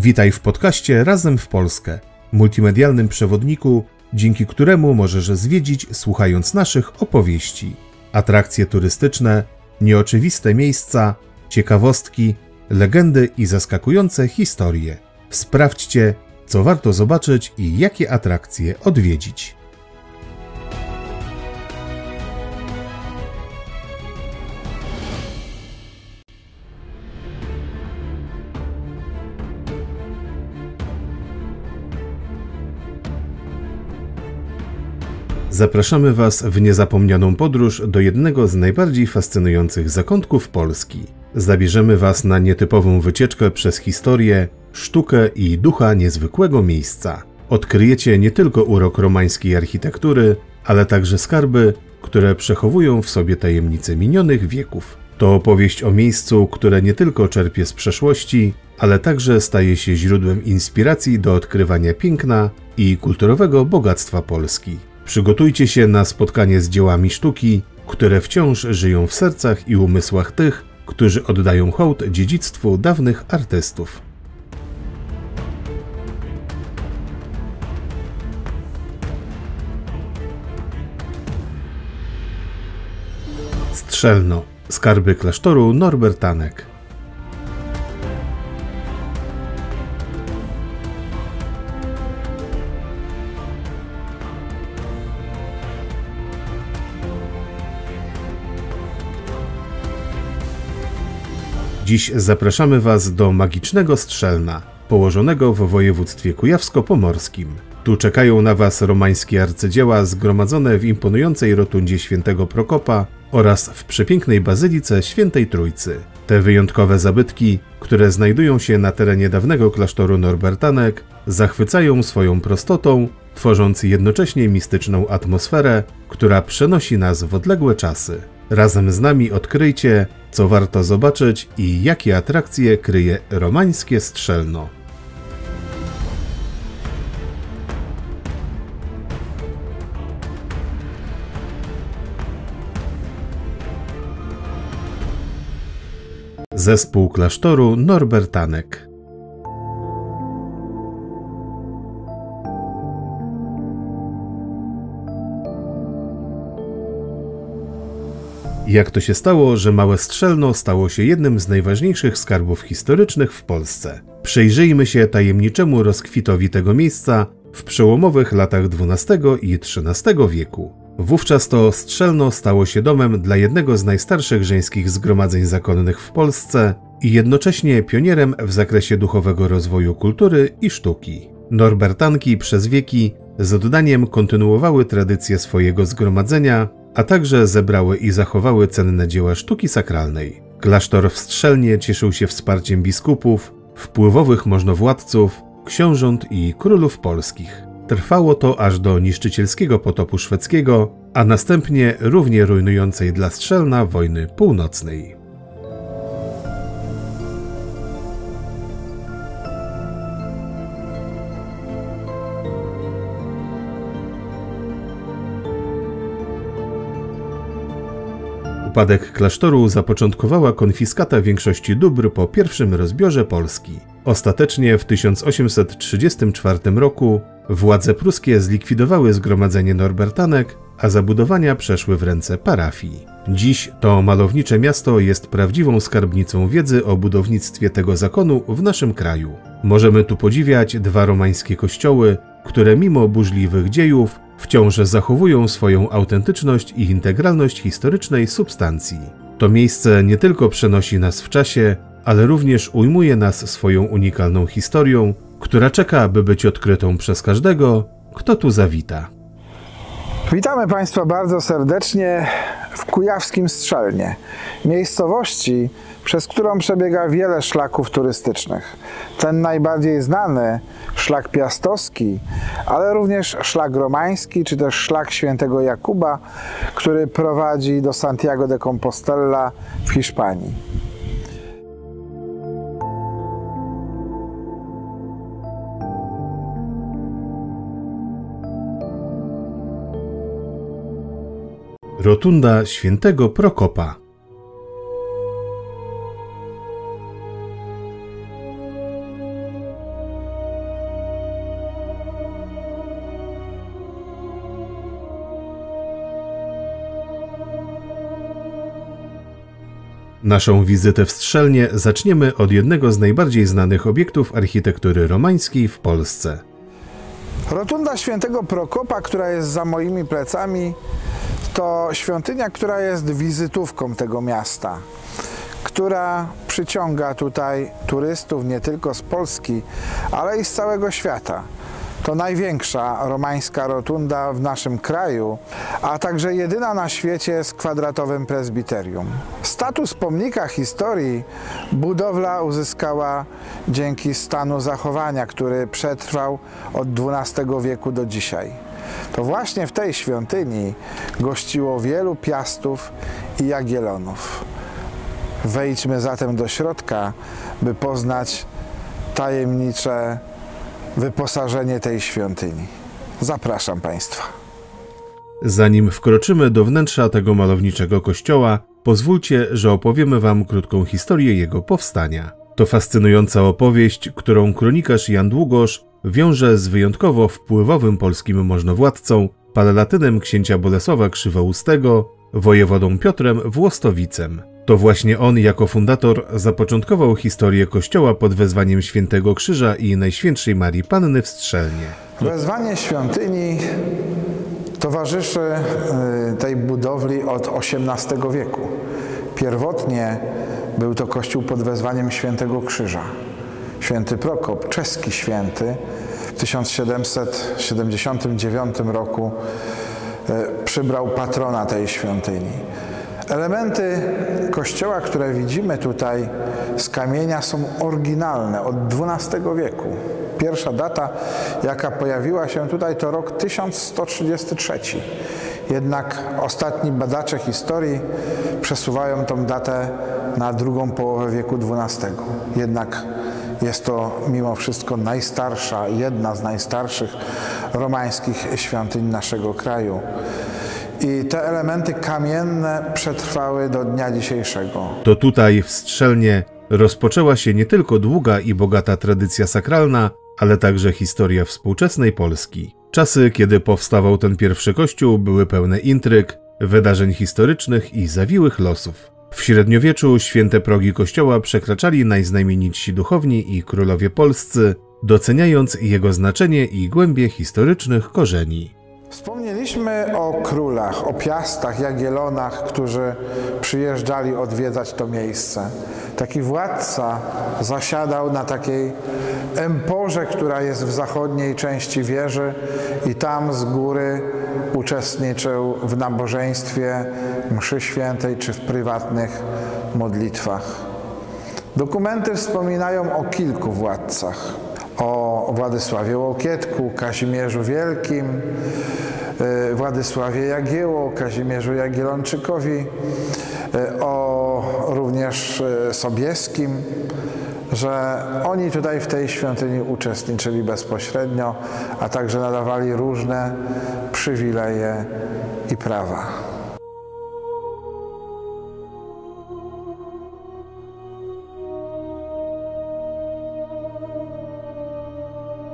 Witaj w podcaście Razem w Polskę, multimedialnym przewodniku, dzięki któremu możesz zwiedzić słuchając naszych opowieści. Atrakcje turystyczne, nieoczywiste miejsca, ciekawostki, legendy i zaskakujące historie. Sprawdźcie, co warto zobaczyć i jakie atrakcje odwiedzić. Zapraszamy Was w niezapomnianą podróż do jednego z najbardziej fascynujących zakątków Polski. Zabierzemy Was na nietypową wycieczkę przez historię, sztukę i ducha niezwykłego miejsca. Odkryjecie nie tylko urok romańskiej architektury, ale także skarby, które przechowują w sobie tajemnice minionych wieków. To opowieść o miejscu, które nie tylko czerpie z przeszłości, ale także staje się źródłem inspiracji do odkrywania piękna i kulturowego bogactwa Polski. Przygotujcie się na spotkanie z dziełami sztuki, które wciąż żyją w sercach i umysłach tych, którzy oddają hołd dziedzictwu dawnych artystów. Strzelno. Skarby klasztoru Norbertanek. Dziś zapraszamy Was do magicznego Strzelna, położonego w województwie kujawsko-pomorskim. Tu czekają na Was romańskie arcydzieła zgromadzone w imponującej rotundzie świętego Prokopa oraz w przepięknej bazylice świętej Trójcy. Te wyjątkowe zabytki, które znajdują się na terenie dawnego klasztoru Norbertanek, zachwycają swoją prostotą, tworząc jednocześnie mistyczną atmosferę, która przenosi nas w odległe czasy. Razem z nami odkryjcie, co warto zobaczyć i jakie atrakcje kryje romańskie strzelno. Zespół klasztoru Norbertanek Jak to się stało, że Małe Strzelno stało się jednym z najważniejszych skarbów historycznych w Polsce? Przejrzyjmy się tajemniczemu rozkwitowi tego miejsca w przełomowych latach XII i XIII wieku. Wówczas to Strzelno stało się domem dla jednego z najstarszych żeńskich zgromadzeń zakonnych w Polsce i jednocześnie pionierem w zakresie duchowego rozwoju kultury i sztuki. Norbertanki przez wieki z oddaniem kontynuowały tradycję swojego zgromadzenia, a także zebrały i zachowały cenne dzieła sztuki sakralnej. Klasztor w Strzelnie cieszył się wsparciem biskupów, wpływowych możnowładców, książąt i królów polskich. Trwało to aż do niszczycielskiego potopu szwedzkiego, a następnie równie rujnującej dla Strzelna wojny północnej. Upadek klasztoru zapoczątkowała konfiskata większości dóbr po pierwszym rozbiorze Polski. Ostatecznie w 1834 roku władze pruskie zlikwidowały zgromadzenie Norbertanek, a zabudowania przeszły w ręce parafii. Dziś to malownicze miasto jest prawdziwą skarbnicą wiedzy o budownictwie tego zakonu w naszym kraju. Możemy tu podziwiać dwa romańskie kościoły, które mimo burzliwych dziejów wciąż zachowują swoją autentyczność i integralność historycznej substancji. To miejsce nie tylko przenosi nas w czasie, ale również ujmuje nas swoją unikalną historią, która czeka, by być odkrytą przez każdego, kto tu zawita. Witamy Państwa bardzo serdecznie w Kujawskim Strzelnie, miejscowości, przez którą przebiega wiele szlaków turystycznych. Ten najbardziej znany, szlak piastowski, ale również szlak romański, czy też szlak świętego Jakuba, który prowadzi do Santiago de Compostela w Hiszpanii. Rotunda Świętego Prokopa. Naszą wizytę w Strzelnie zaczniemy od jednego z najbardziej znanych obiektów architektury romańskiej w Polsce. Rotunda Świętego Prokopa, która jest za moimi plecami, to świątynia, która jest wizytówką tego miasta, która przyciąga tutaj turystów nie tylko z Polski, ale i z całego świata. To największa romańska rotunda w naszym kraju, a także jedyna na świecie z kwadratowym prezbiterium. Status pomnika historii budowla uzyskała dzięki stanu zachowania, który przetrwał od XII wieku do dzisiaj. To właśnie w tej świątyni gościło wielu piastów i jagielonów. Wejdźmy zatem do środka, by poznać tajemnicze wyposażenie tej świątyni. Zapraszam Państwa. Zanim wkroczymy do wnętrza tego malowniczego kościoła, pozwólcie, że opowiemy Wam krótką historię jego powstania. To fascynująca opowieść, którą kronikarz Jan Długosz wiąże z wyjątkowo wpływowym polskim możnowładcą, palelatynem księcia Bolesława Krzywoustego, wojewodą Piotrem Włostowicem. To właśnie on jako fundator zapoczątkował historię kościoła pod wezwaniem Świętego Krzyża i Najświętszej Marii Panny w Strzelnie. Wezwanie świątyni towarzyszy y, tej budowli od XVIII wieku. Pierwotnie był to kościół pod wezwaniem Świętego Krzyża. Święty Prokop, czeski święty, w 1779 roku y, przybrał patrona tej świątyni. Elementy kościoła, które widzimy tutaj z kamienia są oryginalne od XII wieku. Pierwsza data, jaka pojawiła się tutaj, to rok 1133. Jednak ostatni badacze historii przesuwają tą datę na drugą połowę wieku XII. Jednak jest to mimo wszystko najstarsza, jedna z najstarszych romańskich świątyń naszego kraju. I te elementy kamienne przetrwały do dnia dzisiejszego. To tutaj, w Strzelnie, rozpoczęła się nie tylko długa i bogata tradycja sakralna, ale także historia współczesnej Polski. Czasy, kiedy powstawał ten pierwszy kościół, były pełne intryg, wydarzeń historycznych i zawiłych losów. W średniowieczu święte progi kościoła przekraczali najznamienitsi duchowni i królowie polscy, doceniając jego znaczenie i głębie historycznych korzeni. Wspomnieliśmy o królach, o piastach, jagielonach, którzy przyjeżdżali odwiedzać to miejsce. Taki władca zasiadał na takiej emporze, która jest w zachodniej części wieży i tam z góry uczestniczył w nabożeństwie, mszy świętej czy w prywatnych modlitwach. Dokumenty wspominają o kilku władcach o Władysławie Łokietku, Kazimierzu Wielkim, e, Władysławie Jagieło, Kazimierzu Jagielonczykowi, e, o również e, Sobieskim, że oni tutaj w tej świątyni uczestniczyli bezpośrednio, a także nadawali różne przywileje i prawa.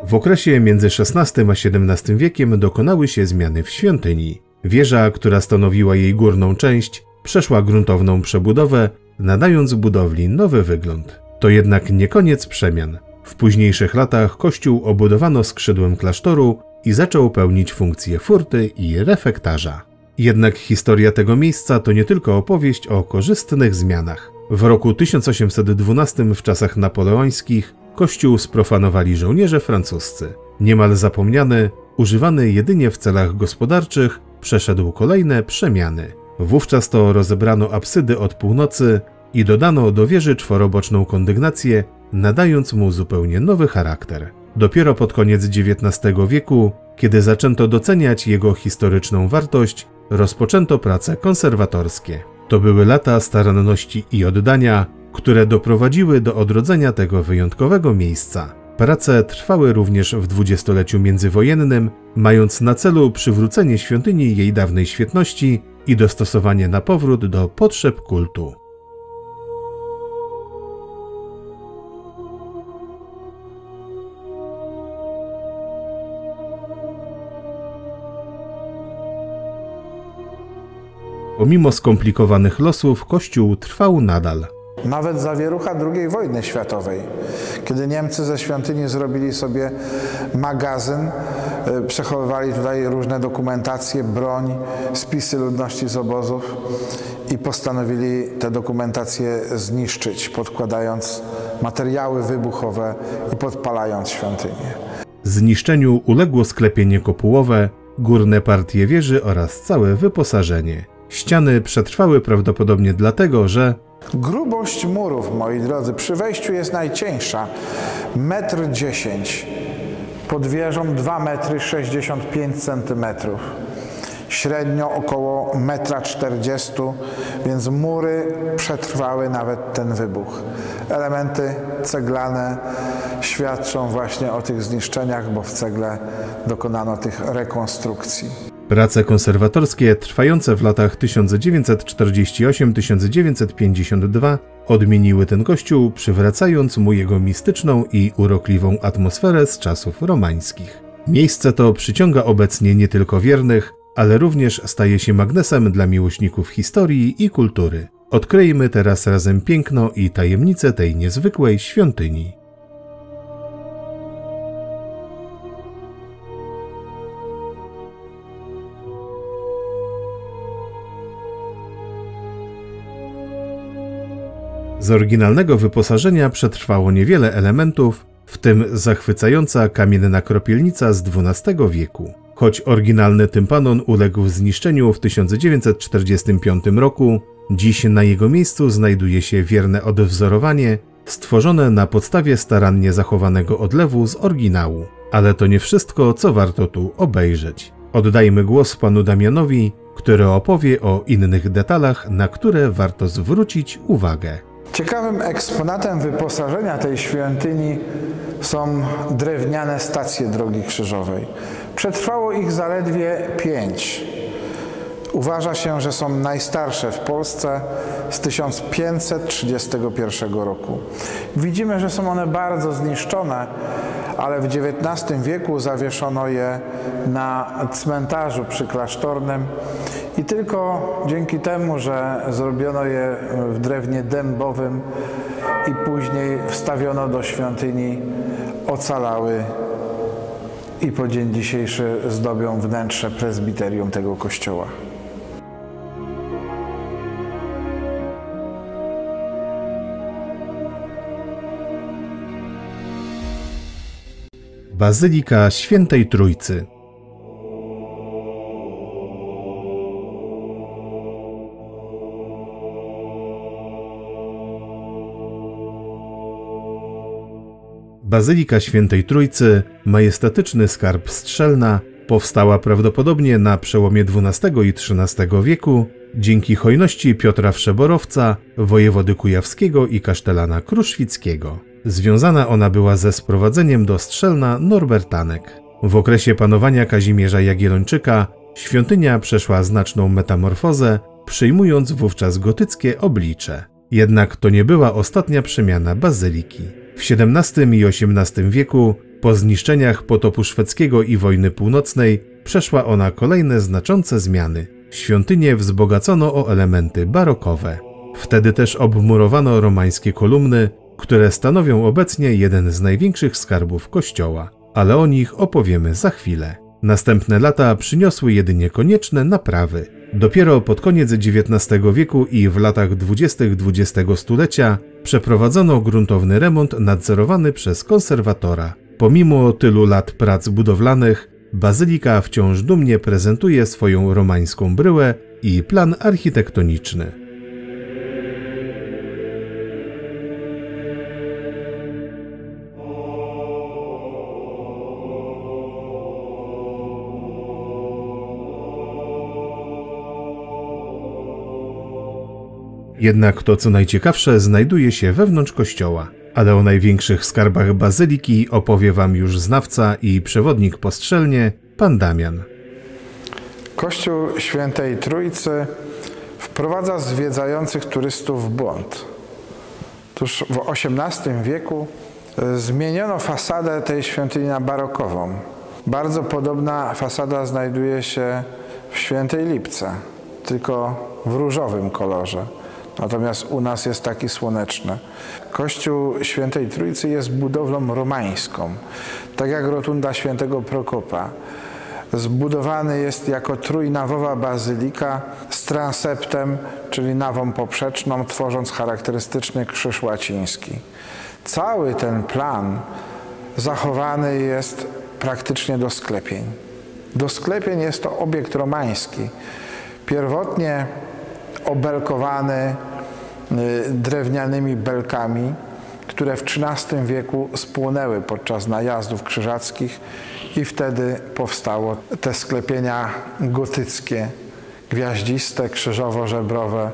W okresie między XVI a XVII wiekiem dokonały się zmiany w świątyni. Wieża, która stanowiła jej górną część, przeszła gruntowną przebudowę, nadając budowli nowy wygląd. To jednak nie koniec przemian. W późniejszych latach kościół obudowano skrzydłem klasztoru i zaczął pełnić funkcję furty i refektarza. Jednak historia tego miejsca to nie tylko opowieść o korzystnych zmianach. W roku 1812 w czasach napoleońskich kościół sprofanowali żołnierze francuscy. Niemal zapomniany, używany jedynie w celach gospodarczych, przeszedł kolejne przemiany. Wówczas to rozebrano absydy od północy i dodano do wieży czworoboczną kondygnację, nadając mu zupełnie nowy charakter. Dopiero pod koniec XIX wieku, kiedy zaczęto doceniać jego historyczną wartość, rozpoczęto prace konserwatorskie. To były lata staranności i oddania, które doprowadziły do odrodzenia tego wyjątkowego miejsca. Prace trwały również w dwudziestoleciu międzywojennym, mając na celu przywrócenie świątyni jej dawnej świetności i dostosowanie na powrót do potrzeb kultu. Pomimo skomplikowanych losów, kościół trwał nadal. Nawet zawierucha II wojny światowej, kiedy Niemcy ze świątyni zrobili sobie magazyn, y, przechowywali tutaj różne dokumentacje, broń, spisy ludności z obozów i postanowili te dokumentacje zniszczyć, podkładając materiały wybuchowe i podpalając świątynię. Zniszczeniu uległo sklepienie kopułowe, górne partie wieży oraz całe wyposażenie. Ściany przetrwały prawdopodobnie dlatego, że Grubość murów, moi drodzy, przy wejściu jest najcieńsza. 1,10 m. Pod wieżą 2 metry 65 cm. Średnio około 1,40 m, więc mury przetrwały nawet ten wybuch. Elementy ceglane świadczą właśnie o tych zniszczeniach, bo w cegle dokonano tych rekonstrukcji. Prace konserwatorskie trwające w latach 1948-1952 odmieniły ten kościół, przywracając mu jego mistyczną i urokliwą atmosferę z czasów romańskich. Miejsce to przyciąga obecnie nie tylko wiernych, ale również staje się magnesem dla miłośników historii i kultury. Odkryjmy teraz razem piękno i tajemnice tej niezwykłej świątyni. Z oryginalnego wyposażenia przetrwało niewiele elementów, w tym zachwycająca kamienna kropielnica z XII wieku. Choć oryginalny tympanon uległ zniszczeniu w 1945 roku, dziś na jego miejscu znajduje się wierne odwzorowanie stworzone na podstawie starannie zachowanego odlewu z oryginału. Ale to nie wszystko, co warto tu obejrzeć. Oddajmy głos panu Damianowi, który opowie o innych detalach, na które warto zwrócić uwagę. Ciekawym eksponatem wyposażenia tej świątyni są drewniane stacje drogi krzyżowej. Przetrwało ich zaledwie pięć. Uważa się, że są najstarsze w Polsce z 1531 roku. Widzimy, że są one bardzo zniszczone, ale w XIX wieku zawieszono je na cmentarzu przyklasztornym i tylko dzięki temu, że zrobiono je w drewnie dębowym i później wstawiono do świątyni, ocalały i po dzień dzisiejszy zdobią wnętrze prezbiterium tego kościoła. Bazylika Świętej Trójcy. Bazylika Świętej Trójcy, majestatyczny skarb strzelna, powstała prawdopodobnie na przełomie XII i XIII wieku dzięki hojności Piotra Wszeborowca, wojewody kujawskiego i kasztelana kruszwickiego. Związana ona była ze sprowadzeniem do Strzelna Norbertanek. W okresie panowania Kazimierza Jagiellończyka świątynia przeszła znaczną metamorfozę, przyjmując wówczas gotyckie oblicze. Jednak to nie była ostatnia przemiana bazyliki. W XVII i XVIII wieku, po zniszczeniach potopu szwedzkiego i wojny północnej, przeszła ona kolejne znaczące zmiany. Świątynię wzbogacono o elementy barokowe. Wtedy też obmurowano romańskie kolumny, które stanowią obecnie jeden z największych skarbów kościoła, ale o nich opowiemy za chwilę. Następne lata przyniosły jedynie konieczne naprawy. Dopiero pod koniec XIX wieku i w latach dwudziestych XX stulecia przeprowadzono gruntowny remont nadzorowany przez konserwatora. Pomimo tylu lat prac budowlanych, bazylika wciąż dumnie prezentuje swoją romańską bryłę i plan architektoniczny. Jednak to, co najciekawsze, znajduje się wewnątrz kościoła. Ale o największych skarbach bazyliki opowie Wam już znawca i przewodnik postrzelnie, pan Damian. Kościół Świętej Trójcy wprowadza zwiedzających turystów w błąd. Otóż w XVIII wieku e, zmieniono fasadę tej świątyni na barokową. Bardzo podobna fasada znajduje się w Świętej Lipce, tylko w różowym kolorze. Natomiast u nas jest taki słoneczny. Kościół Świętej Trójcy jest budowlą romańską, tak jak rotunda Świętego Prokopa. Zbudowany jest jako trójnawowa bazylika z transeptem, czyli nawą poprzeczną, tworząc charakterystyczny krzyż łaciński. Cały ten plan zachowany jest praktycznie do sklepień. Do sklepień jest to obiekt romański. Pierwotnie obelkowany y, drewnianymi belkami, które w XIII wieku spłonęły podczas najazdów krzyżackich i wtedy powstało te sklepienia gotyckie, gwiaździste, krzyżowo-żebrowe.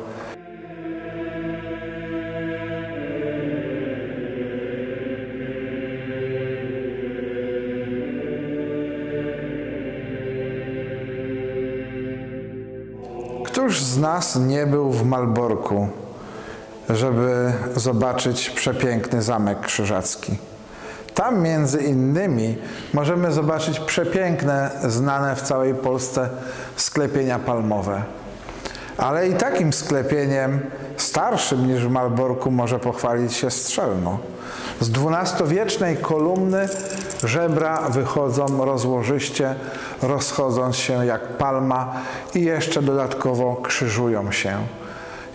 Któż z nas nie był w Malborku, żeby zobaczyć przepiękny zamek krzyżacki? Tam między innymi możemy zobaczyć przepiękne, znane w całej Polsce sklepienia palmowe. Ale i takim sklepieniem starszym niż w Malborku może pochwalić się Strzelno. Z dwunastowiecznej kolumny żebra wychodzą rozłożyście, rozchodząc się jak palma i jeszcze dodatkowo krzyżują się.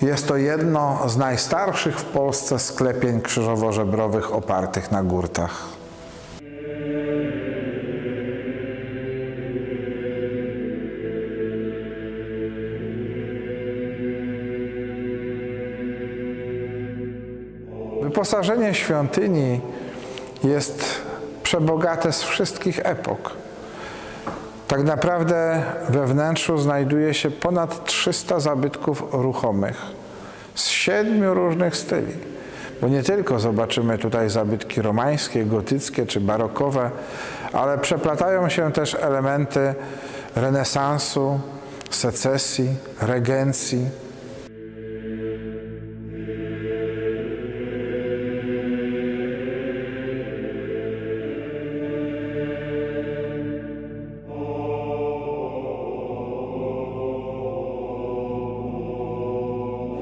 Jest to jedno z najstarszych w Polsce sklepień krzyżowo-żebrowych opartych na górtach. Wyposażenie świątyni jest przebogate z wszystkich epok. Tak naprawdę we wnętrzu znajduje się ponad 300 zabytków ruchomych z siedmiu różnych styli. Bo nie tylko zobaczymy tutaj zabytki romańskie, gotyckie czy barokowe, ale przeplatają się też elementy renesansu, secesji, regencji,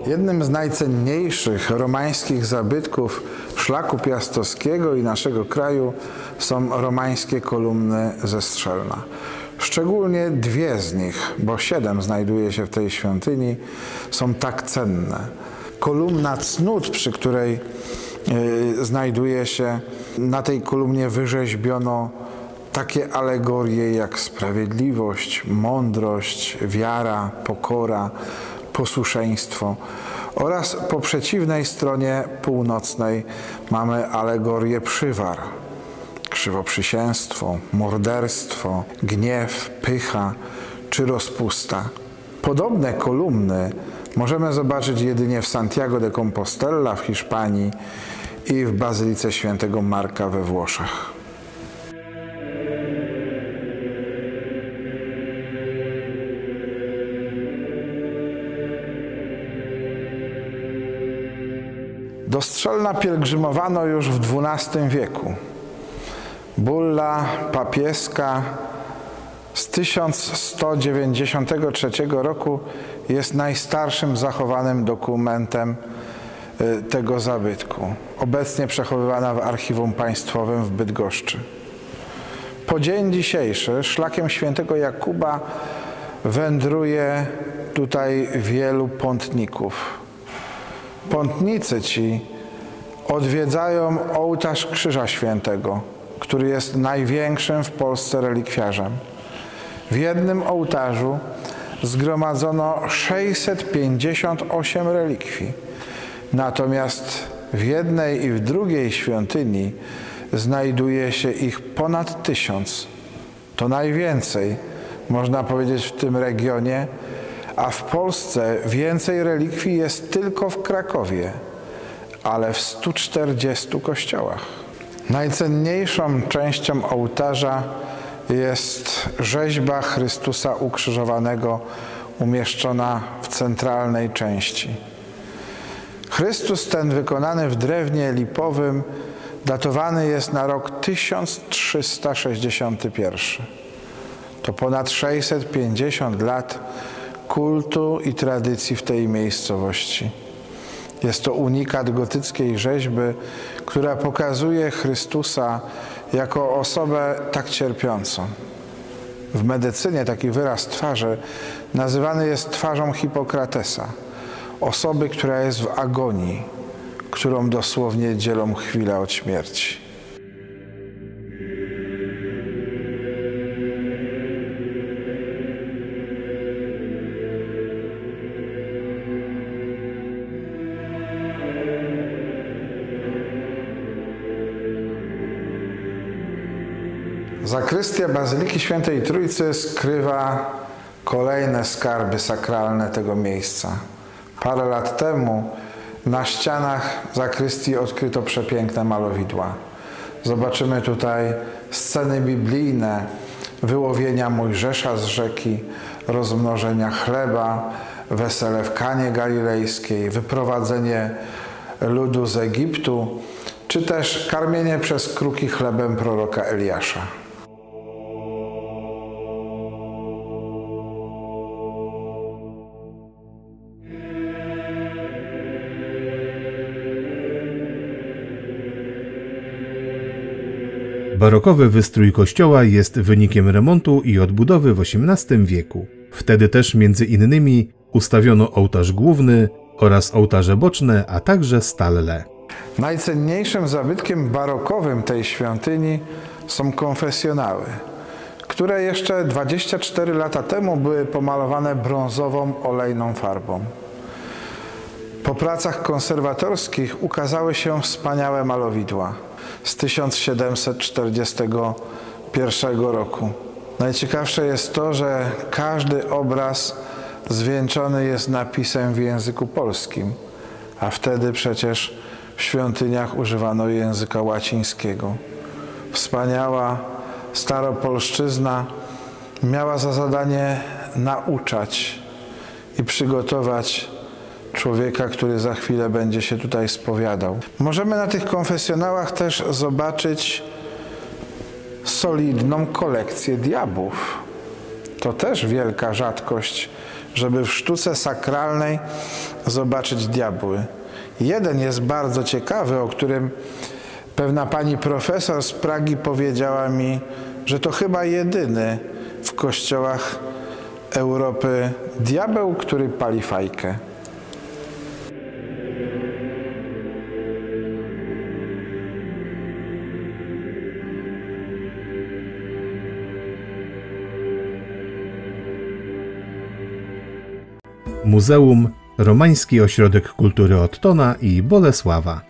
Jednym z najcenniejszych romańskich zabytków szlaku piastowskiego i naszego kraju są romańskie kolumny ze Strzelna. Szczególnie dwie z nich, bo siedem znajduje się w tej świątyni, są tak cenne. Kolumna cnót, przy której yy, znajduje się, na tej kolumnie wyrzeźbiono takie alegorie jak sprawiedliwość, mądrość, wiara, pokora, posłuszeństwo. Oraz po przeciwnej stronie północnej mamy alegorię przywar, krzywoprzysięstwo, morderstwo, gniew, pycha czy rozpusta. Podobne kolumny możemy zobaczyć jedynie w Santiago de Compostela w Hiszpanii i w Bazylice Świętego Marka we Włoszech. Do Strzelna pielgrzymowano już w XII wieku. Bulla papieska z 1193 roku jest najstarszym zachowanym dokumentem y, tego zabytku. Obecnie przechowywana w Archiwum Państwowym w Bydgoszczy. Po dzień dzisiejszy szlakiem świętego Jakuba wędruje tutaj wielu pątników Pątnicy ci odwiedzają ołtarz Krzyża Świętego, który jest największym w Polsce relikwiarzem. W jednym ołtarzu zgromadzono 658 relikwii, natomiast w jednej i w drugiej świątyni znajduje się ich ponad tysiąc. To najwięcej, można powiedzieć, w tym regionie a w Polsce więcej relikwii jest tylko w Krakowie, ale w 140 kościołach. Najcenniejszą częścią ołtarza jest rzeźba Chrystusa ukrzyżowanego umieszczona w centralnej części. Chrystus ten wykonany w drewnie lipowym datowany jest na rok 1361. To ponad 650 lat kultu i tradycji w tej miejscowości. Jest to unikat gotyckiej rzeźby, która pokazuje Chrystusa jako osobę tak cierpiącą. W medycynie taki wyraz twarzy nazywany jest twarzą Hipokratesa, osoby, która jest w agonii, którą dosłownie dzielą chwilę od śmierci. Zakrystia Bazyliki Świętej Trójcy skrywa kolejne skarby sakralne tego miejsca. Parę lat temu na ścianach zakrystii odkryto przepiękne malowidła. Zobaczymy tutaj sceny biblijne, wyłowienia Mojżesza z rzeki, rozmnożenia chleba, wesele w Kanie Galilejskiej, wyprowadzenie ludu z Egiptu, czy też karmienie przez kruki chlebem proroka Eliasza. Barokowy wystrój kościoła jest wynikiem remontu i odbudowy w XVIII wieku. Wtedy też między innymi ustawiono ołtarz główny oraz ołtarze boczne, a także stalle. Najcenniejszym zabytkiem barokowym tej świątyni są konfesjonały, które jeszcze 24 lata temu były pomalowane brązową olejną farbą. Po pracach konserwatorskich ukazały się wspaniałe malowidła z 1741 roku. Najciekawsze jest to, że każdy obraz zwieńczony jest napisem w języku polskim, a wtedy przecież w świątyniach używano języka łacińskiego. Wspaniała staropolszczyzna miała za zadanie nauczać i przygotować człowieka, który za chwilę będzie się tutaj spowiadał. Możemy na tych konfesjonałach też zobaczyć solidną kolekcję diabłów. To też wielka rzadkość, żeby w sztuce sakralnej zobaczyć diabły. Jeden jest bardzo ciekawy, o którym pewna pani profesor z Pragi powiedziała mi, że to chyba jedyny w kościołach Europy diabeł, który pali fajkę. Muzeum, Romański Ośrodek Kultury Ottona i Bolesława.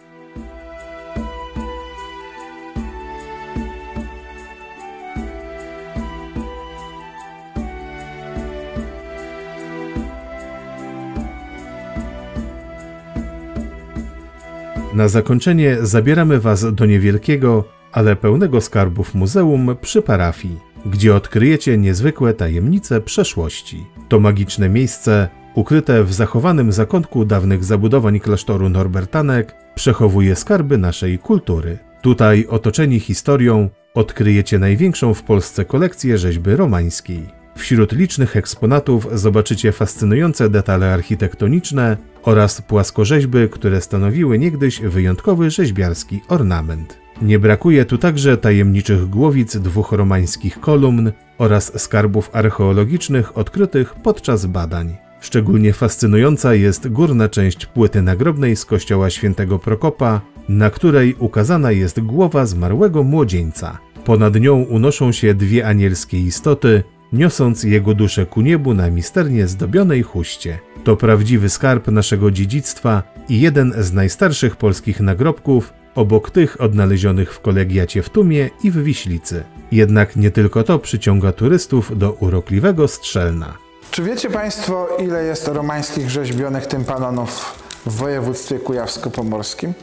Na zakończenie zabieramy Was do niewielkiego, ale pełnego skarbów muzeum przy parafii, gdzie odkryjecie niezwykłe tajemnice przeszłości. To magiczne miejsce ukryte w zachowanym zakątku dawnych zabudowań klasztoru Norbertanek, przechowuje skarby naszej kultury. Tutaj, otoczeni historią, odkryjecie największą w Polsce kolekcję rzeźby romańskiej. Wśród licznych eksponatów zobaczycie fascynujące detale architektoniczne oraz płaskorzeźby, które stanowiły niegdyś wyjątkowy rzeźbiarski ornament. Nie brakuje tu także tajemniczych głowic dwóch romańskich kolumn oraz skarbów archeologicznych odkrytych podczas badań. Szczególnie fascynująca jest górna część płyty nagrobnej z kościoła świętego Prokopa, na której ukazana jest głowa zmarłego młodzieńca. Ponad nią unoszą się dwie anielskie istoty, niosąc jego duszę ku niebu na misternie zdobionej chuście. To prawdziwy skarb naszego dziedzictwa i jeden z najstarszych polskich nagrobków, obok tych odnalezionych w kolegiacie w Tumie i w Wiślicy. Jednak nie tylko to przyciąga turystów do urokliwego Strzelna. Czy wiecie Państwo, ile jest romańskich rzeźbionych tympanonów w województwie kujawsko-pomorskim?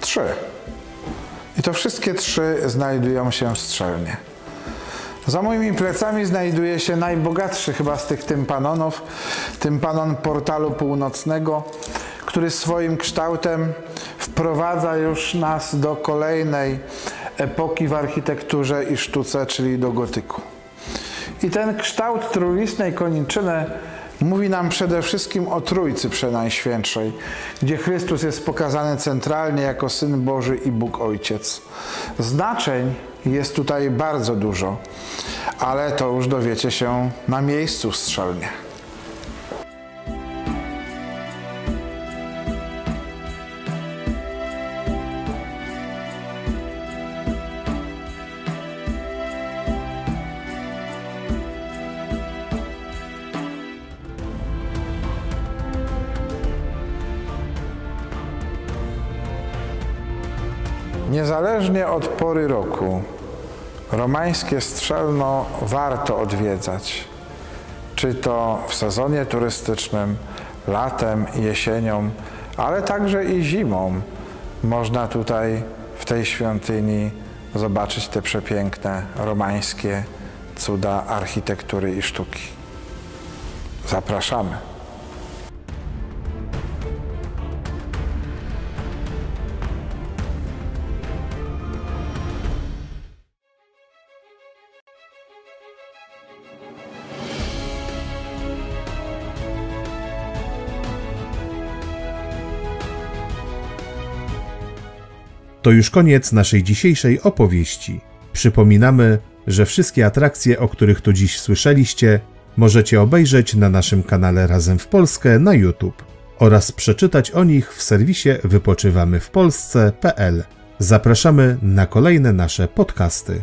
Trzy. I to wszystkie trzy znajdują się w Strzelnie. Za moimi plecami znajduje się najbogatszy chyba z tych tympanonów, tympanon portalu północnego, który swoim kształtem wprowadza już nas do kolejnej epoki w architekturze i sztuce, czyli do gotyku. I ten kształt trójlistnej koniczyny mówi nam przede wszystkim o Trójcy Przenajświętszej, gdzie Chrystus jest pokazany centralnie jako Syn Boży i Bóg Ojciec. Znaczeń jest tutaj bardzo dużo, ale to już dowiecie się na miejscu strzelnie. Niezależnie od pory roku, romańskie strzelno warto odwiedzać. Czy to w sezonie turystycznym, latem, jesienią, ale także i zimą. Można tutaj w tej świątyni zobaczyć te przepiękne romańskie cuda architektury i sztuki. Zapraszamy. To już koniec naszej dzisiejszej opowieści. Przypominamy, że wszystkie atrakcje, o których tu dziś słyszeliście, możecie obejrzeć na naszym kanale Razem w Polskę na YouTube oraz przeczytać o nich w serwisie wypoczywamywpolsce.pl. Zapraszamy na kolejne nasze podcasty.